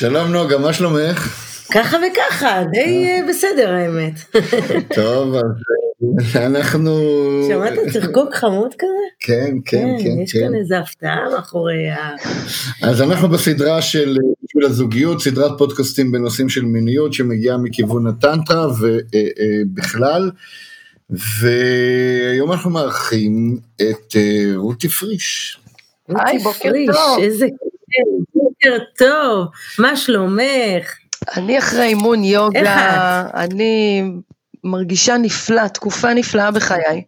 שלום נוגה, מה שלומך? ככה וככה, די אה, בסדר האמת. טוב, אז אה, אנחנו... שמעת צחקוק חמוד כזה? כן, כן, כן, יש כן. כאן איזה הפתעה מאחורי ה... אז אנחנו בסדרה של אה, בשביל הזוגיות, סדרת פודקאסטים בנושאים של מיניות שמגיעה מכיוון הטנטרה ובכלל. והיום אנחנו מארחים את רותי פריש. היי, רותי בוקר פריש, טוב. איזה כיף, בוקר טוב, מה שלומך? אני אחרי אימון איך יוגה, אני מרגישה נפלא, תקופה נפלאה בחיי.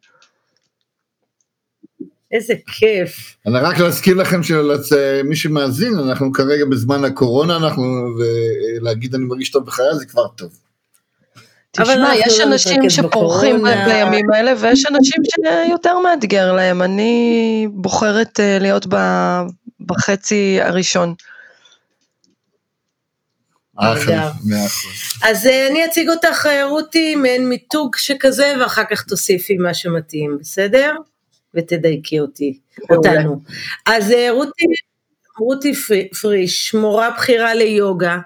איזה כיף. אני רק להזכיר לכם שמי שמאזין, אנחנו כרגע בזמן הקורונה, אנחנו, ולהגיד אני מרגיש טוב בחיי זה כבר טוב. אבל תשמע, יש לא אנשים שפורחים. בימים האלה, ויש אנשים שיותר מאתגר להם. אני בוחרת אה, להיות בחצי הראשון. אחלה, מאה אחוז. אז אה, אני אציג אותך, אה, רותי, מעין מיתוג שכזה, ואחר כך תוסיפי מה שמתאים, בסדר? ותדייקי אותי. אותנו. אז אה, רותי, רותי פרי- פריש, מורה בכירה ליוגה,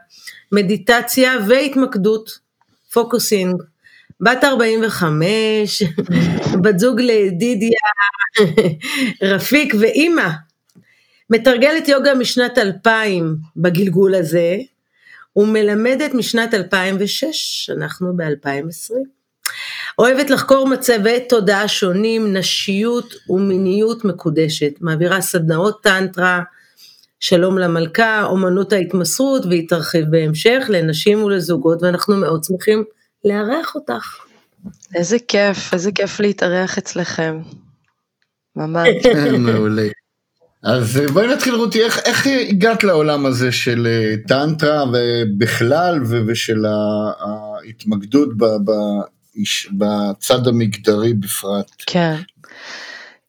מדיטציה והתמקדות, פוקוסינג, בת 45, בת זוג לדידיה, רפיק ואימא. מתרגלת יוגה משנת 2000 בגלגול הזה, ומלמדת משנת 2006, אנחנו ב-2020. אוהבת לחקור מצבי תודעה שונים, נשיות ומיניות מקודשת. מעבירה סדנאות טנטרה, שלום למלכה, אומנות ההתמסרות, והיא תרחיב בהמשך לנשים ולזוגות, ואנחנו מאוד שמחים לארח אותך. איזה כיף, איזה כיף להתארח אצלכם. ממש. מעולה. אז אה, בואי נתחיל רותי, איך, איך הגעת לעולם הזה של אה, טנטרה ובכלל ושל ההתמקדות ב- ב- בצד המגדרי בפרט? כן.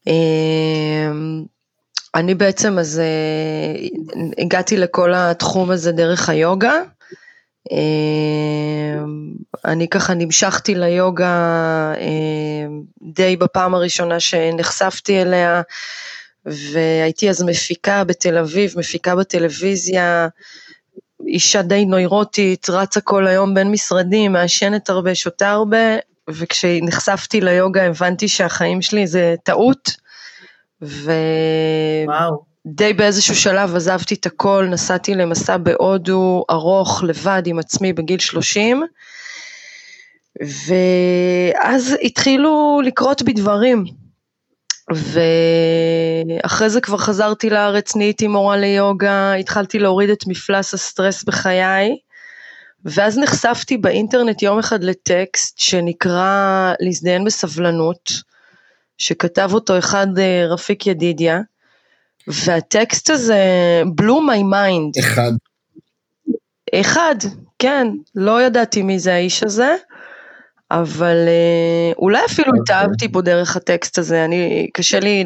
אמ, אני בעצם אז אה, הגעתי לכל התחום הזה דרך היוגה. אמ, אני ככה נמשכתי ליוגה אמ, די בפעם הראשונה שנחשפתי אליה, והייתי אז מפיקה בתל אביב, מפיקה בטלוויזיה, אישה די נוירוטית, רצה כל היום בין משרדים, מעשנת הרבה, שותה הרבה, וכשנחשפתי ליוגה הבנתי שהחיים שלי זה טעות, ודי. באיזשהו שלב עזבתי את הכל, נסעתי למסע בהודו ארוך לבד עם עצמי בגיל 30, ואז התחילו לקרות בי דברים. ואחרי זה כבר חזרתי לארץ, נהייתי מורה ליוגה, התחלתי להוריד את מפלס הסטרס בחיי, ואז נחשפתי באינטרנט יום אחד לטקסט שנקרא להזדיין בסבלנות, שכתב אותו אחד אה, רפיק ידידיה, והטקסט הזה blew my mind. אחד. אחד, כן, לא ידעתי מי זה האיש הזה, אבל אה, אולי אפילו אוקיי. התאהבתי בו דרך הטקסט הזה, אני, קשה לי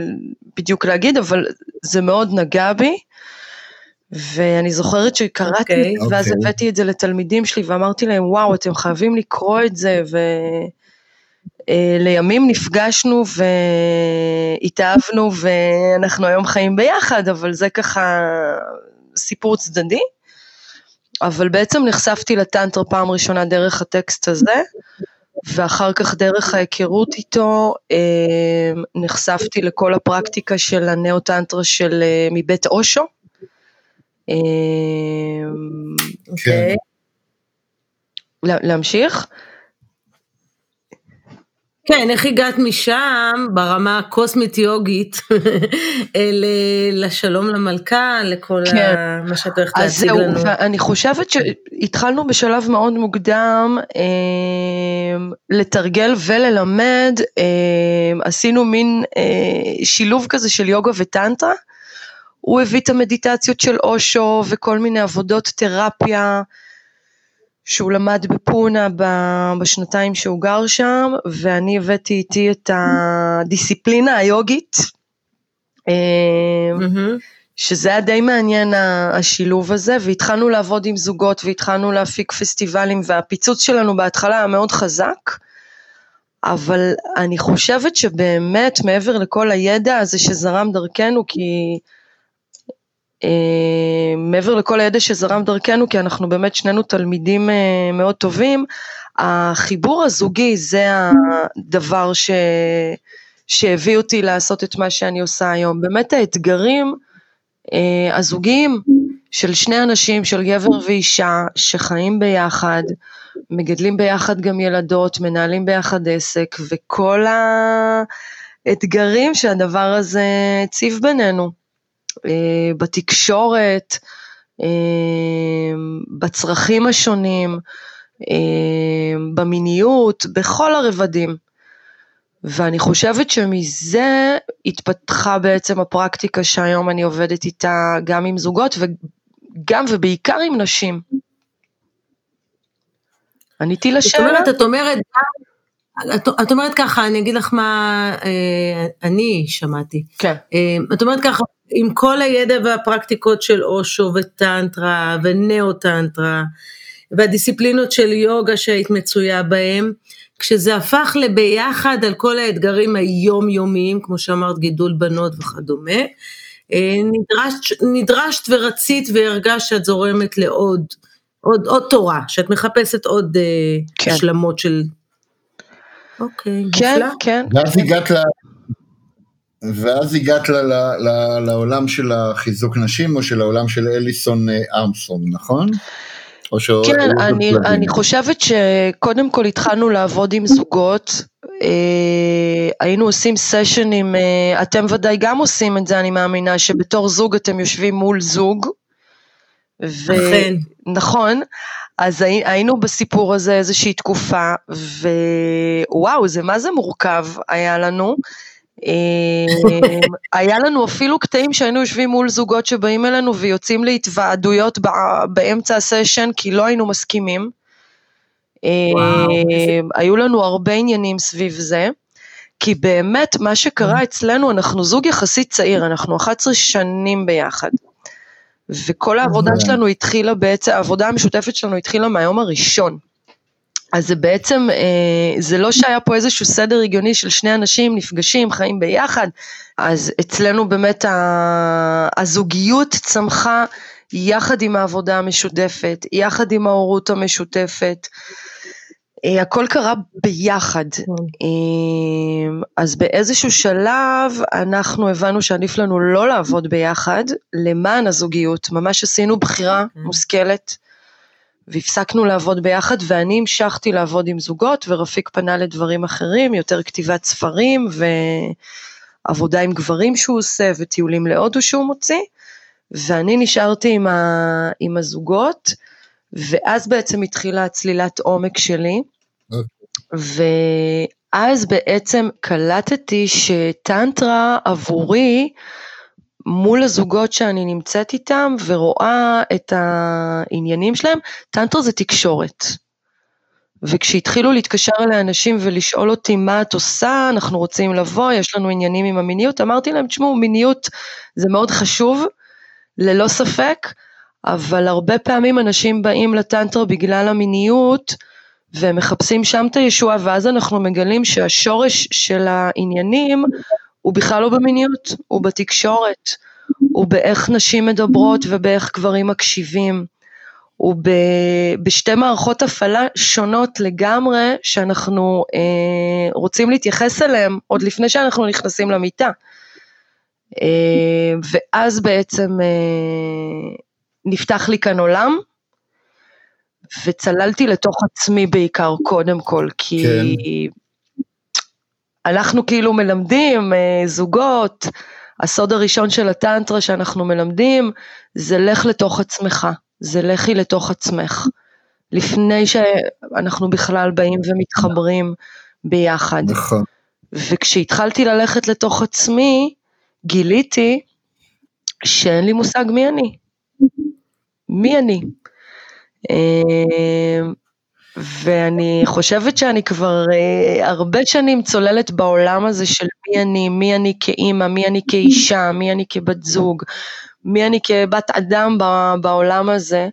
בדיוק להגיד, אבל זה מאוד נגע בי, ואני זוכרת שקראתי אוקיי. את זה, ואז אוקיי. הבאתי את זה לתלמידים שלי ואמרתי להם, וואו, אתם חייבים לקרוא את זה, ולימים נפגשנו והתאהבנו, ואנחנו היום חיים ביחד, אבל זה ככה סיפור צדדי. אבל בעצם נחשפתי לטנטרה פעם ראשונה דרך הטקסט הזה, ואחר כך דרך ההיכרות איתו אה, נחשפתי לכל הפרקטיקה של הנאו-טנטרה של אה, מבית אושו. אה, אוקיי. לה- להמשיך? כן, איך הגעת משם ברמה הקוסמית יוגית אל- לשלום למלכה, לכל כן. ה... מה שאת הולכת אז להציג זהו, לנו. ואני חושבת שהתחלנו בשלב מאוד מוקדם אה, לתרגל וללמד, אה, עשינו מין אה, שילוב כזה של יוגה וטנטרה, הוא הביא את המדיטציות של אושו וכל מיני עבודות תרפיה שהוא למד בפונה בשנתיים שהוא גר שם, ואני הבאתי איתי את הדיסציפלינה היוגית, mm-hmm. שזה היה די מעניין השילוב הזה, והתחלנו לעבוד עם זוגות והתחלנו להפיק פסטיבלים, והפיצוץ שלנו בהתחלה היה מאוד חזק, אבל אני חושבת שבאמת מעבר לכל הידע הזה שזרם דרכנו, כי אה, מעבר לכל הידע שזרם דרכנו, כי אנחנו באמת שנינו תלמידים אה, מאוד טובים, החיבור הזוגי זה הדבר ש... שהביא אותי לעשות את מה שאני עושה היום. באמת האתגרים אה, הזוגיים של שני אנשים, של גבר ואישה, שחיים ביחד, מגדלים ביחד גם ילדות, מנהלים ביחד עסק, וכל האתגרים שהדבר הזה הציב בינינו. אה, בתקשורת, אה, בצרכים השונים, אה, במיניות, בכל הרבדים. ואני חושבת שמזה התפתחה בעצם הפרקטיקה שהיום אני עובדת איתה גם עם זוגות וגם ובעיקר עם נשים. עניתי לשאלה? זאת אומרת, את אומרת, את, את אומרת ככה, אני אגיד לך מה אה, אני שמעתי. כן. אה, את אומרת ככה, עם כל הידע והפרקטיקות של אושו וטנטרה ונאו-טנטרה והדיסציפלינות של יוגה שהיית מצויה בהם, כשזה הפך לביחד על כל האתגרים היומיומיים, כמו שאמרת, גידול בנות וכדומה, אה, נדרשת, נדרשת ורצית והרגשת שאת זורמת לעוד, עוד, עוד תורה, שאת מחפשת עוד אה, כן. השלמות של... אוקיי, כן, נפלא. כן. ואז הגעת ל... ואז הגעת ל, ל, ל, לעולם של החיזוק נשים, או של העולם של אליסון אה, ארמסון, נכון? כן, אני, אני חושבת שקודם כל התחלנו לעבוד עם זוגות, אה, היינו עושים סשנים, אה, אתם ודאי גם עושים את זה, אני מאמינה, שבתור זוג אתם יושבים מול זוג. ו... אכן. נכון, אז היינו בסיפור הזה איזושהי תקופה, ווואו, זה מה זה מורכב היה לנו. אמ, היה לנו אפילו קטעים שהיינו יושבים מול זוגות שבאים אלינו ויוצאים להתוועדויות באמצע הסשן כי לא היינו מסכימים. אמ, היו לנו הרבה עניינים סביב זה. כי באמת מה שקרה אצלנו, אנחנו זוג יחסית צעיר, אנחנו 11 שנים ביחד. וכל העבודה שלנו התחילה בעצם, העבודה המשותפת שלנו התחילה מהיום הראשון. אז זה בעצם, אה, זה לא שהיה פה איזשהו סדר הגיוני של שני אנשים נפגשים, חיים ביחד, אז אצלנו באמת הזוגיות צמחה יחד עם העבודה המשותפת, יחד עם ההורות המשותפת. אה, הכל קרה ביחד. אה, אז באיזשהו שלב אנחנו הבנו שעדיף לנו לא לעבוד ביחד למען הזוגיות, ממש עשינו בחירה מושכלת. והפסקנו לעבוד ביחד ואני המשכתי לעבוד עם זוגות ורפיק פנה לדברים אחרים, יותר כתיבת ספרים ועבודה עם גברים שהוא עושה וטיולים להודו שהוא מוציא, ואני נשארתי עם, ה, עם הזוגות, ואז בעצם התחילה הצלילת עומק שלי. ואז בעצם קלטתי שטנטרה עבורי, מול הזוגות שאני נמצאת איתם ורואה את העניינים שלהם, טנטרה זה תקשורת. וכשהתחילו להתקשר אליי אנשים ולשאול אותי מה את עושה, אנחנו רוצים לבוא, יש לנו עניינים עם המיניות, אמרתי להם, תשמעו, מיניות זה מאוד חשוב, ללא ספק, אבל הרבה פעמים אנשים באים לטנטרה בגלל המיניות, והם מחפשים שם את הישועה, ואז אנחנו מגלים שהשורש של העניינים הוא בכלל לא במיניות, הוא בתקשורת, הוא באיך נשים מדברות ובאיך גברים מקשיבים, הוא ב, בשתי מערכות הפעלה שונות לגמרי שאנחנו אה, רוצים להתייחס אליהן עוד לפני שאנחנו נכנסים למיטה. אה, ואז בעצם אה, נפתח לי כאן עולם, וצללתי לתוך עצמי בעיקר קודם כל, כי כן. אנחנו כאילו מלמדים אה, זוגות, הסוד הראשון של הטנטרה שאנחנו מלמדים זה לך לתוך עצמך, זה לכי לתוך עצמך, לפני שאנחנו בכלל באים ומתחברים ביחד. נכון. וכשהתחלתי ללכת לתוך עצמי, גיליתי שאין לי מושג מי אני. מי אני? ואני חושבת שאני כבר אה, הרבה שנים צוללת בעולם הזה של מי אני, מי אני כאימא, מי אני כאישה, מי אני כבת זוג, מי אני כבת אדם בעולם הזה,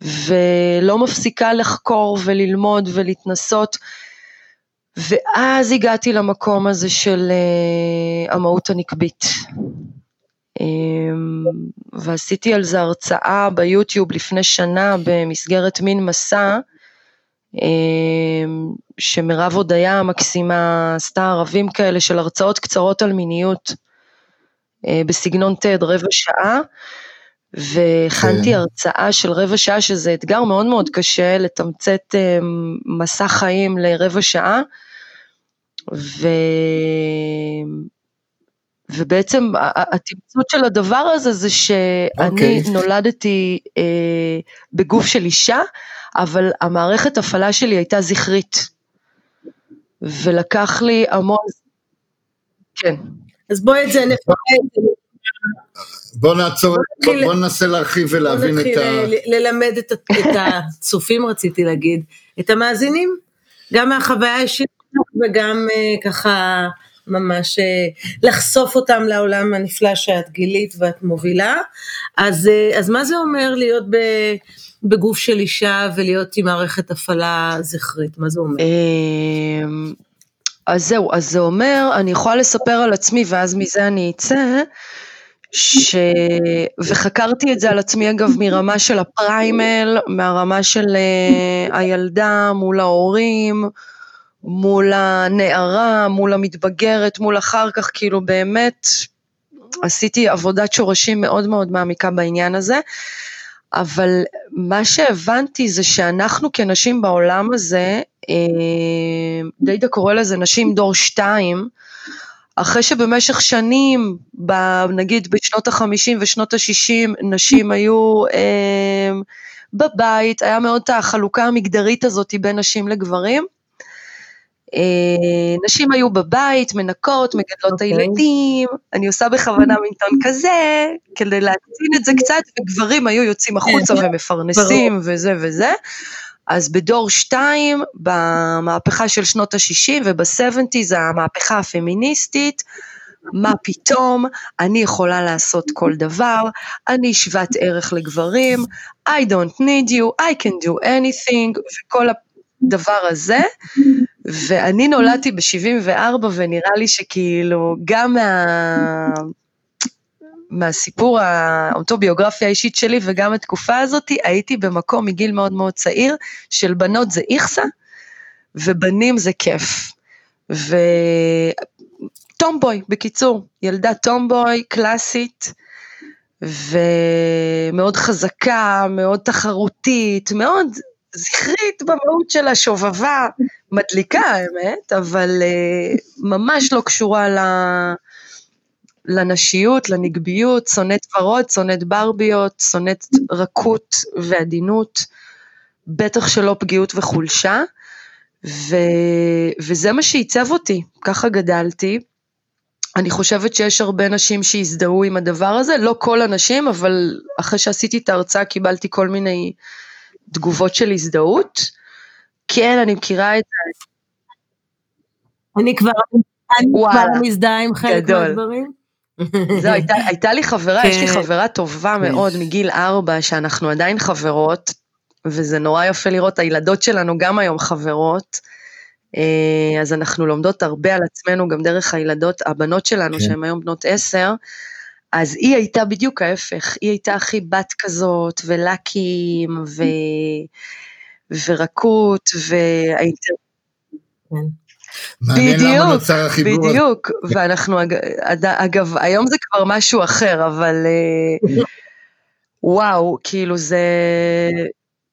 ולא מפסיקה לחקור וללמוד ולהתנסות. ואז הגעתי למקום הזה של uh, המהות הנקבית. Um, ועשיתי על זה הרצאה ביוטיוב לפני שנה במסגרת מין מסע, שמירב הודיה המקסימה עשתה ערבים כאלה של הרצאות קצרות על מיניות uh, בסגנון TED רבע שעה, והכנתי כן. הרצאה של רבע שעה, שזה אתגר מאוד מאוד קשה, לתמצת um, מסע חיים לרבע שעה, ו... ובעצם התמצות של הדבר הזה זה שאני okay. אוקיי. נולדתי אה, בגוף של אישה, אבל המערכת הפעלה שלי הייתה זכרית. ולקח לי המון... כן. אז בואי את זה נפרט. בוא נעצור, בוא, בוא ננסה להרחיב ולהבין את ה... בוא נתחיל ללמד את, את הצופים, רציתי להגיד, את המאזינים, גם מהחוויה האישית וגם uh, ככה ממש uh, לחשוף אותם לעולם הנפלא שאת גילית ואת מובילה. אז, uh, אז מה זה אומר להיות ב... בגוף של אישה ולהיות עם מערכת הפעלה זכרית, מה זה אומר? אמ, אז זהו, אז זה אומר, אני יכולה לספר על עצמי ואז מזה אני אצא, ש... וחקרתי את זה על עצמי אגב מרמה של הפריימל, מהרמה של הילדה מול ההורים, מול הנערה, מול המתבגרת, מול אחר כך, כאילו באמת עשיתי עבודת שורשים מאוד מאוד מעמיקה בעניין הזה, אבל מה שהבנתי זה שאנחנו כנשים בעולם הזה, אה, דיידה קורא לזה נשים דור שתיים, אחרי שבמשך שנים, נגיד בשנות ה-50 ושנות ה-60, נשים היו אה, בבית, היה מאוד את החלוקה המגדרית הזאת בין נשים לגברים, נשים היו בבית, מנקות, מגדלות את okay. אוקיי. הילדים, אני עושה בכוונה מין טון כזה, כדי להקצין את זה קצת, וגברים היו יוצאים החוצה. ומפרנסים וזה וזה. אז בדור שתיים, במהפכה של שנות ה-60 וב-70 זה המהפכה הפמיניסטית, מה פתאום, אני יכולה לעשות כל דבר, אני שוות ערך לגברים, I don't need you, I can do anything, וכל הדבר הזה, ואני נולדתי ב-74 ונראה לי שכאילו גם מה... מהסיפור האוטוביוגרפיה האישית שלי וגם התקופה הזאת, הייתי במקום מגיל מאוד מאוד צעיר של בנות זה איכסה ובנים זה כיף. וטומבוי, בקיצור, ילדה טומבוי קלאסית ומאוד חזקה, מאוד תחרותית, מאוד זכרית במהות שלה, שובבה, מדליקה האמת, אבל uh, ממש לא קשורה ל... לנשיות, לנגביות, שונאת ורוד, שונאת ברביות, שונאת רכות ועדינות, בטח שלא פגיעות וחולשה, ו... וזה מה שעיצב אותי, ככה גדלתי. אני חושבת שיש הרבה נשים שהזדהו עם הדבר הזה, לא כל הנשים, אבל אחרי שעשיתי את ההרצאה קיבלתי כל מיני תגובות של הזדהות. כן, אני מכירה את זה. אני כבר, אני כבר מזדהה עם חלק. מהדברים. זהו, הייתה, הייתה לי חברה, כן. יש לי כן. חברה טובה מאוד מגיל ארבע, שאנחנו עדיין חברות, וזה נורא יפה לראות, הילדות שלנו גם היום חברות, אה, אז אנחנו לומדות הרבה על עצמנו, גם דרך הילדות, הבנות שלנו, כן. שהן היום בנות עשר, אז היא הייתה בדיוק ההפך, היא הייתה הכי בת כזאת, ולאקים, ו... ורקות, והאינטר... כן. בדיוק, בדיוק, ואנחנו, אגב, היום זה כבר משהו אחר, אבל אה, וואו, כאילו זה,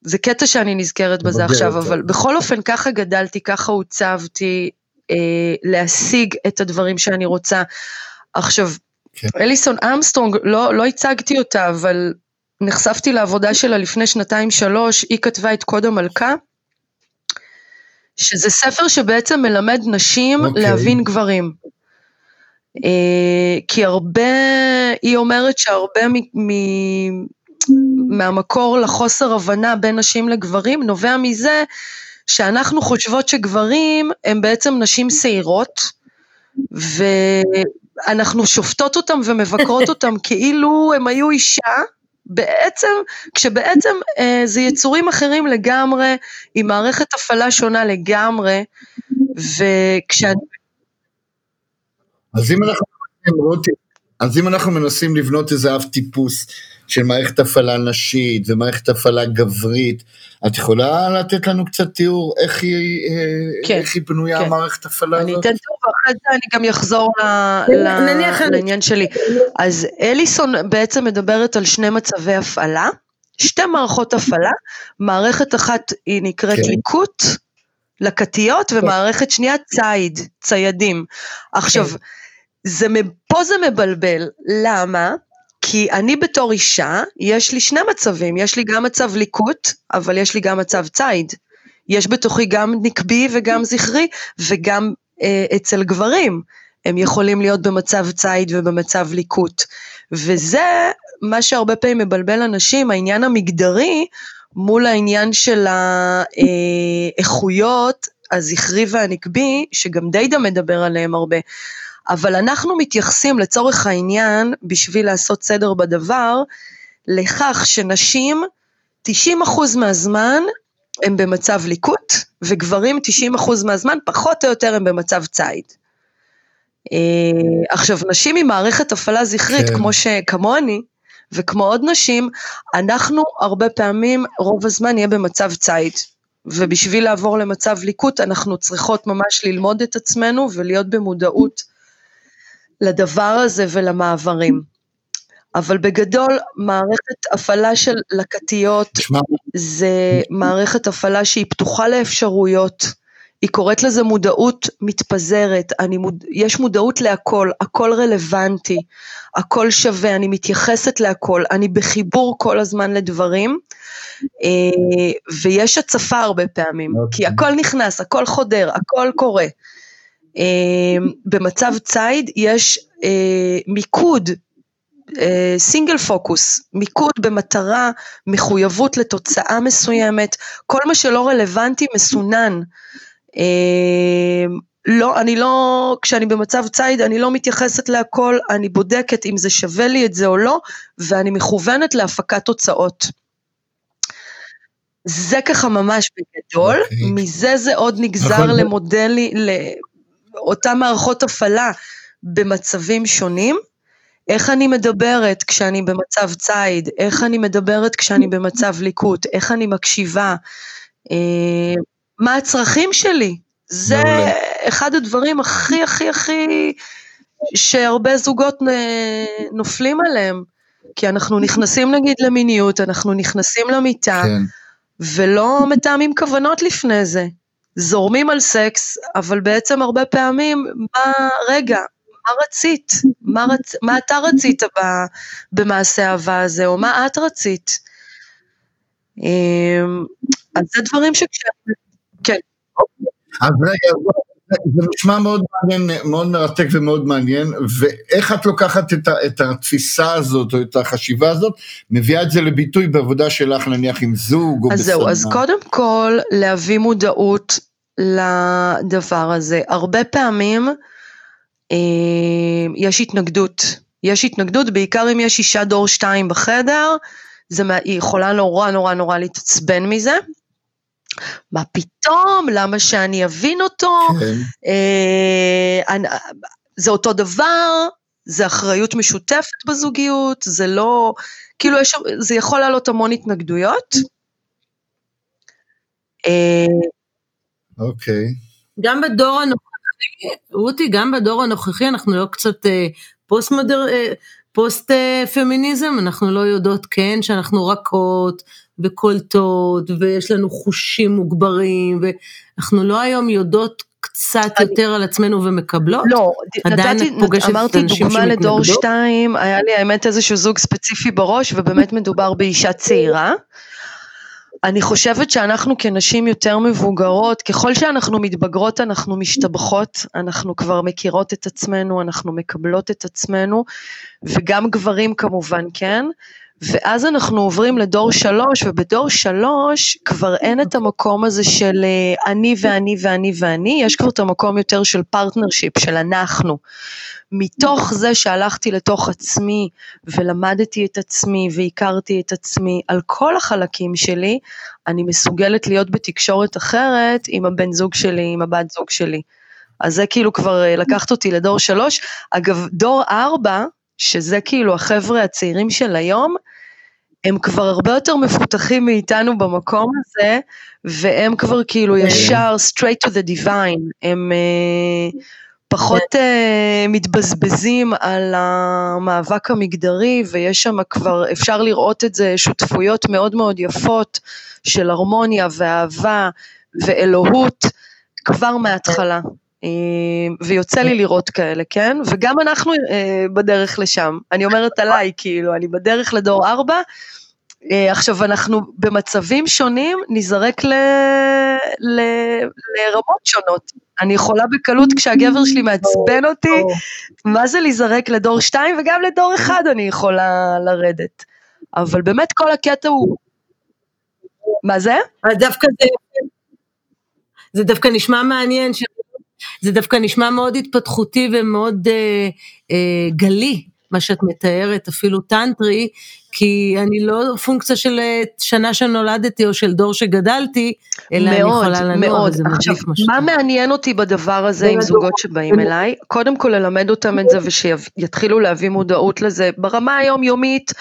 זה קטע שאני נזכרת בזה עכשיו, אבל בכל אופן ככה גדלתי, ככה עוצבתי, אה, להשיג את הדברים שאני רוצה. עכשיו, כן. אליסון אמסטרונג, לא, לא הצגתי אותה, אבל נחשפתי לעבודה שלה לפני שנתיים שלוש, היא כתבה את קוד המלכה, שזה ספר שבעצם מלמד נשים okay. אוקיי. להבין גברים. אה, כי הרבה, היא אומרת שהרבה מ, מ, מהמקור לחוסר הבנה בין נשים לגברים נובע מזה שאנחנו חושבות שגברים הם בעצם נשים שעירות, ואנחנו שופטות אותם ומבקרות אותם כאילו הם היו אישה, בעצם, כשבעצם אה, זה יצורים אחרים לגמרי, עם מערכת הפעלה שונה לגמרי, וכשאני... אז אם אנחנו, אז אם אנחנו מנסים לבנות איזה אב טיפוס של מערכת הפעלה נשית ומערכת הפעלה גברית, את יכולה לתת לנו קצת תיאור איך היא, אה, כן, איך היא בנויה כן. מערכת הפעלה הזאת? אני אתן תיאור ואחרי זה אני גם אחזור ל, לעניין שלי. אז אליסון בעצם מדברת על שני מצבי הפעלה, שתי מערכות הפעלה, מערכת אחת היא נקראת כן. ליקוט, לקטיות, ומערכת שנייה ציד, ציידים. עכשיו, כן. זה, פה זה מבלבל, למה? כי אני בתור אישה, יש לי שני מצבים, יש לי גם מצב ליקוט, אבל יש לי גם מצב ציד. יש בתוכי גם נקבי וגם זכרי, וגם אה, אצל גברים. הם יכולים להיות במצב ציד ובמצב ליקוט. וזה מה שהרבה פעמים מבלבל אנשים, העניין המגדרי מול העניין של האיכויות, הזכרי והנקבי, שגם דיידה מדבר עליהם הרבה. אבל אנחנו מתייחסים לצורך העניין, בשביל לעשות סדר בדבר, לכך שנשים 90% מהזמן הם במצב ליקוט, וגברים 90% מהזמן פחות או יותר הם במצב ציד. אה, עכשיו, נשים עם מערכת הפעלה זכרית, כן. כמו שכמוני, וכמו עוד נשים, אנחנו הרבה פעמים, רוב הזמן נהיה במצב ציד. ובשביל לעבור למצב ליקוט, אנחנו צריכות ממש ללמוד את עצמנו ולהיות במודעות לדבר הזה ולמעברים. אבל בגדול, מערכת הפעלה של לקטיות זה מערכת הפעלה שהיא פתוחה לאפשרויות. היא קוראת לזה מודעות מתפזרת, מוד... יש מודעות להכל, הכל רלוונטי, הכל שווה, אני מתייחסת להכל, אני בחיבור כל הזמן לדברים, אה, ויש הצפה הרבה פעמים, okay. כי אוקיי. הכל נכנס, הכל חודר, הכל קורה. אמ, במצב ציד יש אה, מיקוד, סינגל אה, פוקוס, מיקוד במטרה, מחויבות לתוצאה מסוימת, כל מה שלא רלוונטי מסונן. אמ, לא, אני לא, כשאני במצב ציד, אני לא מתייחסת להכל, אני בודקת אם זה שווה לי את זה או לא, ואני מכוונת להפקת תוצאות. זה ככה ממש בגדול, okay. אוקיי. מזה זה עוד נגזר למודלי, אותן מערכות הפעלה במצבים שונים, איך אני מדברת כשאני במצב ציד, איך אני מדברת כשאני במצב ליקוט, איך אני מקשיבה, אה, מה הצרכים שלי. זה אחד הדברים הכי הכי הכי שהרבה זוגות נופלים עליהם. כי אנחנו נכנסים נגיד למיניות, אנחנו נכנסים למיטה, כן. ולא מתאמים כוונות לפני זה. זורמים על סקס, אבל בעצם הרבה פעמים, מה, רגע, מה רצית? מה, רצ, מה אתה רצית ב, במעשה האהבה הזה, או מה את רצית? אמ, אז זה דברים שכש... כן. אז רגע, זה נשמע מאוד מעניין, מאוד מרתק ומאוד מעניין, ואיך את לוקחת את, ה, את התפיסה הזאת או את החשיבה הזאת, מביאה את זה לביטוי בעבודה שלך נניח עם זוג או בסדנה? אז זהו, אז קודם כל להביא מודעות לדבר הזה. הרבה פעמים אה, יש התנגדות. יש התנגדות, בעיקר אם יש אישה דור שתיים בחדר, זה, היא יכולה נורא נורא נורא להתעצבן מזה. מה פתאום? למה שאני אבין אותו? כן. אה, אני, זה אותו דבר, זה אחריות משותפת בזוגיות, זה לא, כאילו יש, זה יכול לעלות המון התנגדויות. אה, אוקיי. גם בדור הנוכחי, רותי, גם בדור הנוכחי אנחנו לא קצת אה, פוסט מודר... אה, פוסט אה, פמיניזם, אנחנו לא יודעות כן שאנחנו רכות וקולטות ויש לנו חושים מוגברים ואנחנו לא היום יודעות קצת אני... יותר על עצמנו ומקבלות? לא, נתתי, אמרתי דוגמה לדור שתיים, היה לי האמת איזשהו זוג ספציפי בראש ובאמת מדובר באישה צעירה. אני חושבת שאנחנו כנשים יותר מבוגרות, ככל שאנחנו מתבגרות אנחנו משתבחות, אנחנו כבר מכירות את עצמנו, אנחנו מקבלות את עצמנו, וגם גברים כמובן, כן? ואז אנחנו עוברים לדור שלוש, ובדור שלוש כבר אין את המקום הזה של אה, אני ואני ואני ואני, יש כבר את המקום יותר של partnership, של אנחנו. מתוך זה שהלכתי לתוך עצמי ולמדתי את עצמי והכרתי את עצמי על כל החלקים שלי, אני מסוגלת להיות בתקשורת אחרת עם הבן זוג שלי, עם הבת זוג שלי. אז זה כאילו כבר אה, לקחת אותי לדור שלוש. אגב, דור ארבע, שזה כאילו החבר'ה הצעירים של היום, הם כבר הרבה יותר מפותחים מאיתנו במקום הזה, והם כבר כאילו כן. ישר straight to the divine, הם uh, פחות uh, מתבזבזים על המאבק המגדרי, ויש שם כבר, אפשר לראות את זה, שותפויות מאוד מאוד יפות של הרמוניה ואהבה ואלוהות, כבר מההתחלה. אה, ויוצא לי לראות כאלה, כן? וגם אנחנו אה, בדרך לשם. אני אומרת עליי, כאילו, אני בדרך לדור ארבע. אה, עכשיו, אנחנו במצבים שונים ניזרק ל... ל... לרמות שונות. אני יכולה בקלות, כשהגבר שלי מעצבן אותי, מה זה להיזרק לדור שתיים, וגם לדור אחד אני יכולה לרדת. אבל באמת כל הקטע הוא... מה זה? דווקא זה... זה דווקא נשמע מעניין, זה דווקא נשמע מאוד התפתחותי ומאוד אה, אה, גלי, מה שאת מתארת, אפילו טנטרי, כי אני לא פונקציה של אה, שנה שנולדתי או של דור שגדלתי, אלא מאוד, אני יכולה לנוע, מאוד. וזה עכשיו, מה מעניין אותי בדבר הזה עם זוגות שבאים אליי? קודם כל ללמד אותם את זה ושיתחילו להביא מודעות לזה ברמה היומיומית.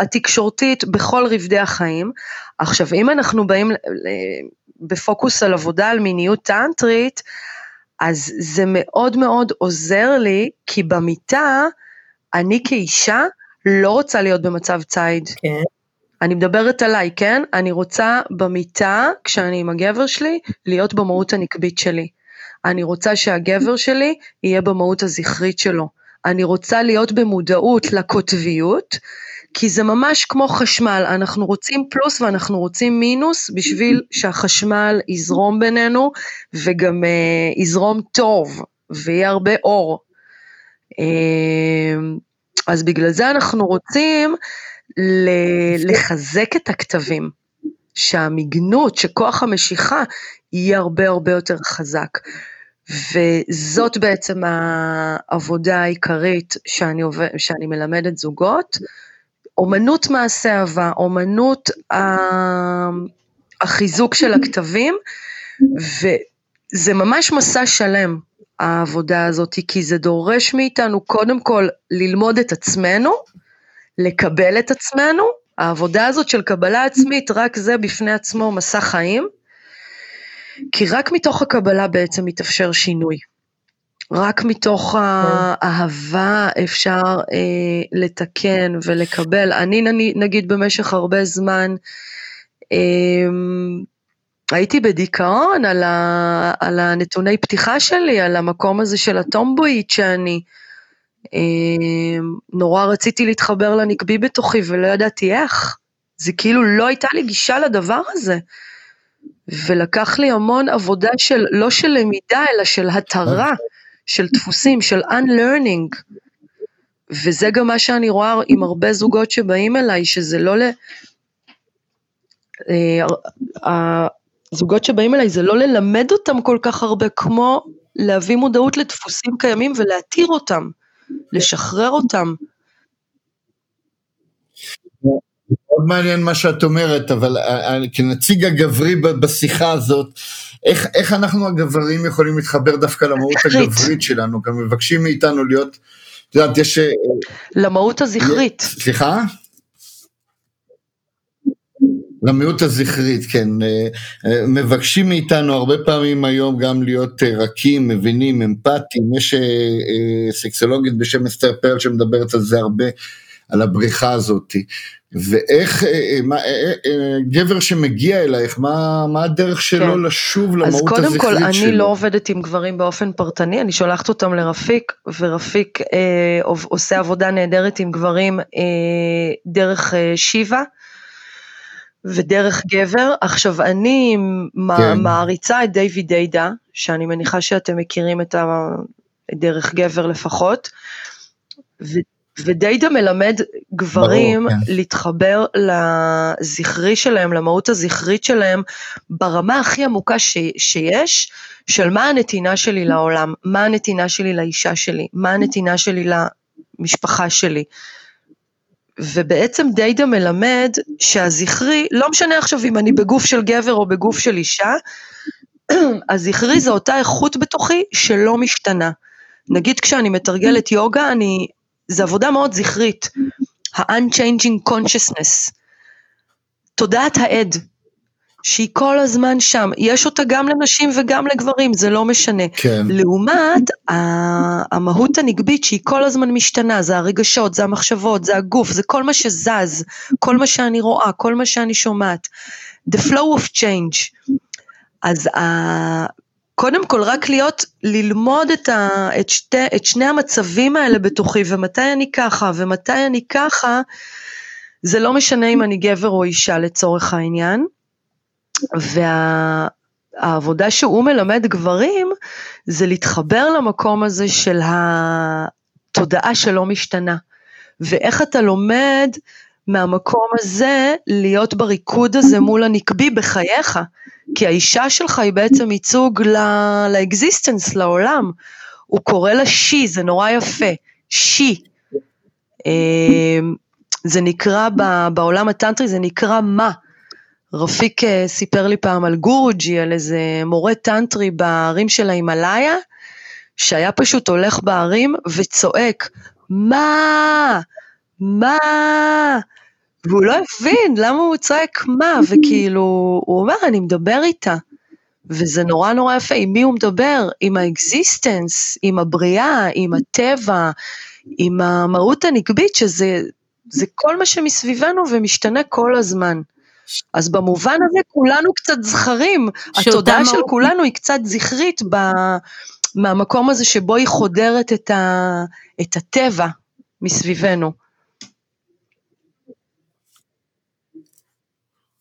התקשורתית בכל רבדי החיים. עכשיו, אם אנחנו באים בפוקוס על עבודה על מיניות טנטרית, אז זה מאוד מאוד עוזר לי, כי במיטה, אני כאישה לא רוצה להיות במצב ציד. כן. אני מדברת עליי, כן? אני רוצה במיטה, כשאני עם הגבר שלי, להיות במהות הנקבית שלי. אני רוצה שהגבר שלי יהיה במהות הזכרית שלו. אני רוצה להיות במודעות לקוטביות, כי זה ממש כמו חשמל, אנחנו רוצים פלוס ואנחנו רוצים מינוס בשביל שהחשמל יזרום בינינו וגם uh, יזרום טוב ויהיה הרבה אור. Uh, אז בגלל זה אנחנו רוצים לחזק את הכתבים, שהמיגנות, שכוח המשיכה יהיה הרבה הרבה יותר חזק. וזאת בעצם העבודה העיקרית שאני, עובד, שאני מלמדת זוגות, אומנות מעשה אהבה, אומנות החיזוק של הכתבים, וזה ממש מסע שלם, העבודה הזאת, כי זה דורש מאיתנו קודם כל ללמוד את עצמנו, לקבל את עצמנו, העבודה הזאת של קבלה עצמית, רק זה בפני עצמו מסע חיים, כי רק מתוך הקבלה בעצם מתאפשר שינוי. רק מתוך כן. האהבה אפשר אה, לתקן ולקבל. אני נגיד במשך הרבה זמן אה, הייתי בדיכאון על, ה, על הנתוני פתיחה שלי, על המקום הזה של הטומבואית שאני. אה, נורא רציתי להתחבר לנקבי בתוכי ולא ידעתי איך. זה כאילו לא הייתה לי גישה לדבר הזה. ולקח לי המון עבודה של, לא של למידה, אלא של התרה. של דפוסים, של unlearning. וזה גם מה שאני רואה עם הרבה זוגות שבאים אליי, שזה לא ל... אה, הזוגות שבאים אליי זה לא ללמד אותם כל כך הרבה כמו להביא מודעות לדפוסים קיימים ולהתיר אותם, לשחרר אותם. מאוד מעניין מה שאת אומרת, אבל אה, אה, כנציג הגברי בשיחה הזאת, איך, איך אנחנו הגברים יכולים להתחבר דווקא למהות הגברית שלנו? גם מבקשים מאיתנו להיות, את יודעת, יש... אה, למהות הזכרית. סליחה? למהות הזכרית, כן. מבקשים מאיתנו הרבה פעמים היום גם להיות רכים, מבינים, אמפתיים. יש סקסולוגית בשם אסתר פרל שמדברת על זה הרבה, על הבריחה הזאת. ואיך, אה, מה, אה, אה, גבר שמגיע אלייך, מה, מה הדרך שלו כן. לשוב למהות הזכרית שלו? אז קודם כל, אני שלו? לא עובדת עם גברים באופן פרטני, אני שולחת אותם לרפיק, ורפיק אה, עושה עבודה נהדרת עם גברים אה, דרך אה, שיבה, ודרך גבר. עכשיו, אני כן. מעריצה את דיוויד דיידה, שאני מניחה שאתם מכירים את ה... דרך גבר לפחות, ו... ודיידה מלמד גברים ברור, כן. להתחבר לזכרי שלהם, למהות הזכרית שלהם, ברמה הכי עמוקה ש, שיש, של מה הנתינה שלי לעולם, מה הנתינה שלי לאישה שלי, מה הנתינה שלי למשפחה שלי. ובעצם דיידה מלמד שהזכרי, לא משנה עכשיו אם אני בגוף של גבר או בגוף של אישה, הזכרי זה אותה איכות בתוכי שלא משתנה. נגיד כשאני מתרגלת יוגה, אני, זה עבודה מאוד זכרית, ה-unchanging consciousness, תודעת העד, שהיא כל הזמן שם, יש אותה גם לנשים וגם לגברים, זה לא משנה. כן. לעומת המהות הנגבית שהיא כל הזמן משתנה, זה הרגשות, זה המחשבות, זה הגוף, זה כל מה שזז, כל מה שאני רואה, כל מה שאני שומעת. The flow of change. אז קודם כל רק להיות, ללמוד את, ה, את, שתי, את שני המצבים האלה בתוכי, ומתי אני ככה ומתי אני ככה, זה לא משנה אם אני גבר או אישה לצורך העניין. והעבודה וה, שהוא מלמד גברים, זה להתחבר למקום הזה של התודעה שלא משתנה. ואיך אתה לומד מהמקום הזה להיות בריקוד הזה מול הנקבי בחייך. כי האישה שלך היא בעצם ייצוג ל existence, לעולם. הוא קורא לה she, זה נורא יפה, she. אמ, זה נקרא, בעולם הטנטרי זה נקרא מה. רפיק אה, סיפר לי פעם על גורוג'י, על איזה מורה טנטרי בערים של ההימאליה, שהיה פשוט הולך בערים וצועק, מה? מה? והוא לא הבין למה הוא צועק מה, וכאילו, הוא אומר, אני מדבר איתה. וזה נורא נורא יפה, עם מי הוא מדבר? עם ה existence, עם הבריאה, עם הטבע, עם המהות הנקבית, שזה כל מה שמסביבנו ומשתנה כל הזמן. אז במובן הזה כולנו קצת זכרים, התודעה של כולנו היא קצת זכרית ב, מהמקום הזה שבו היא חודרת את, ה, את הטבע מסביבנו.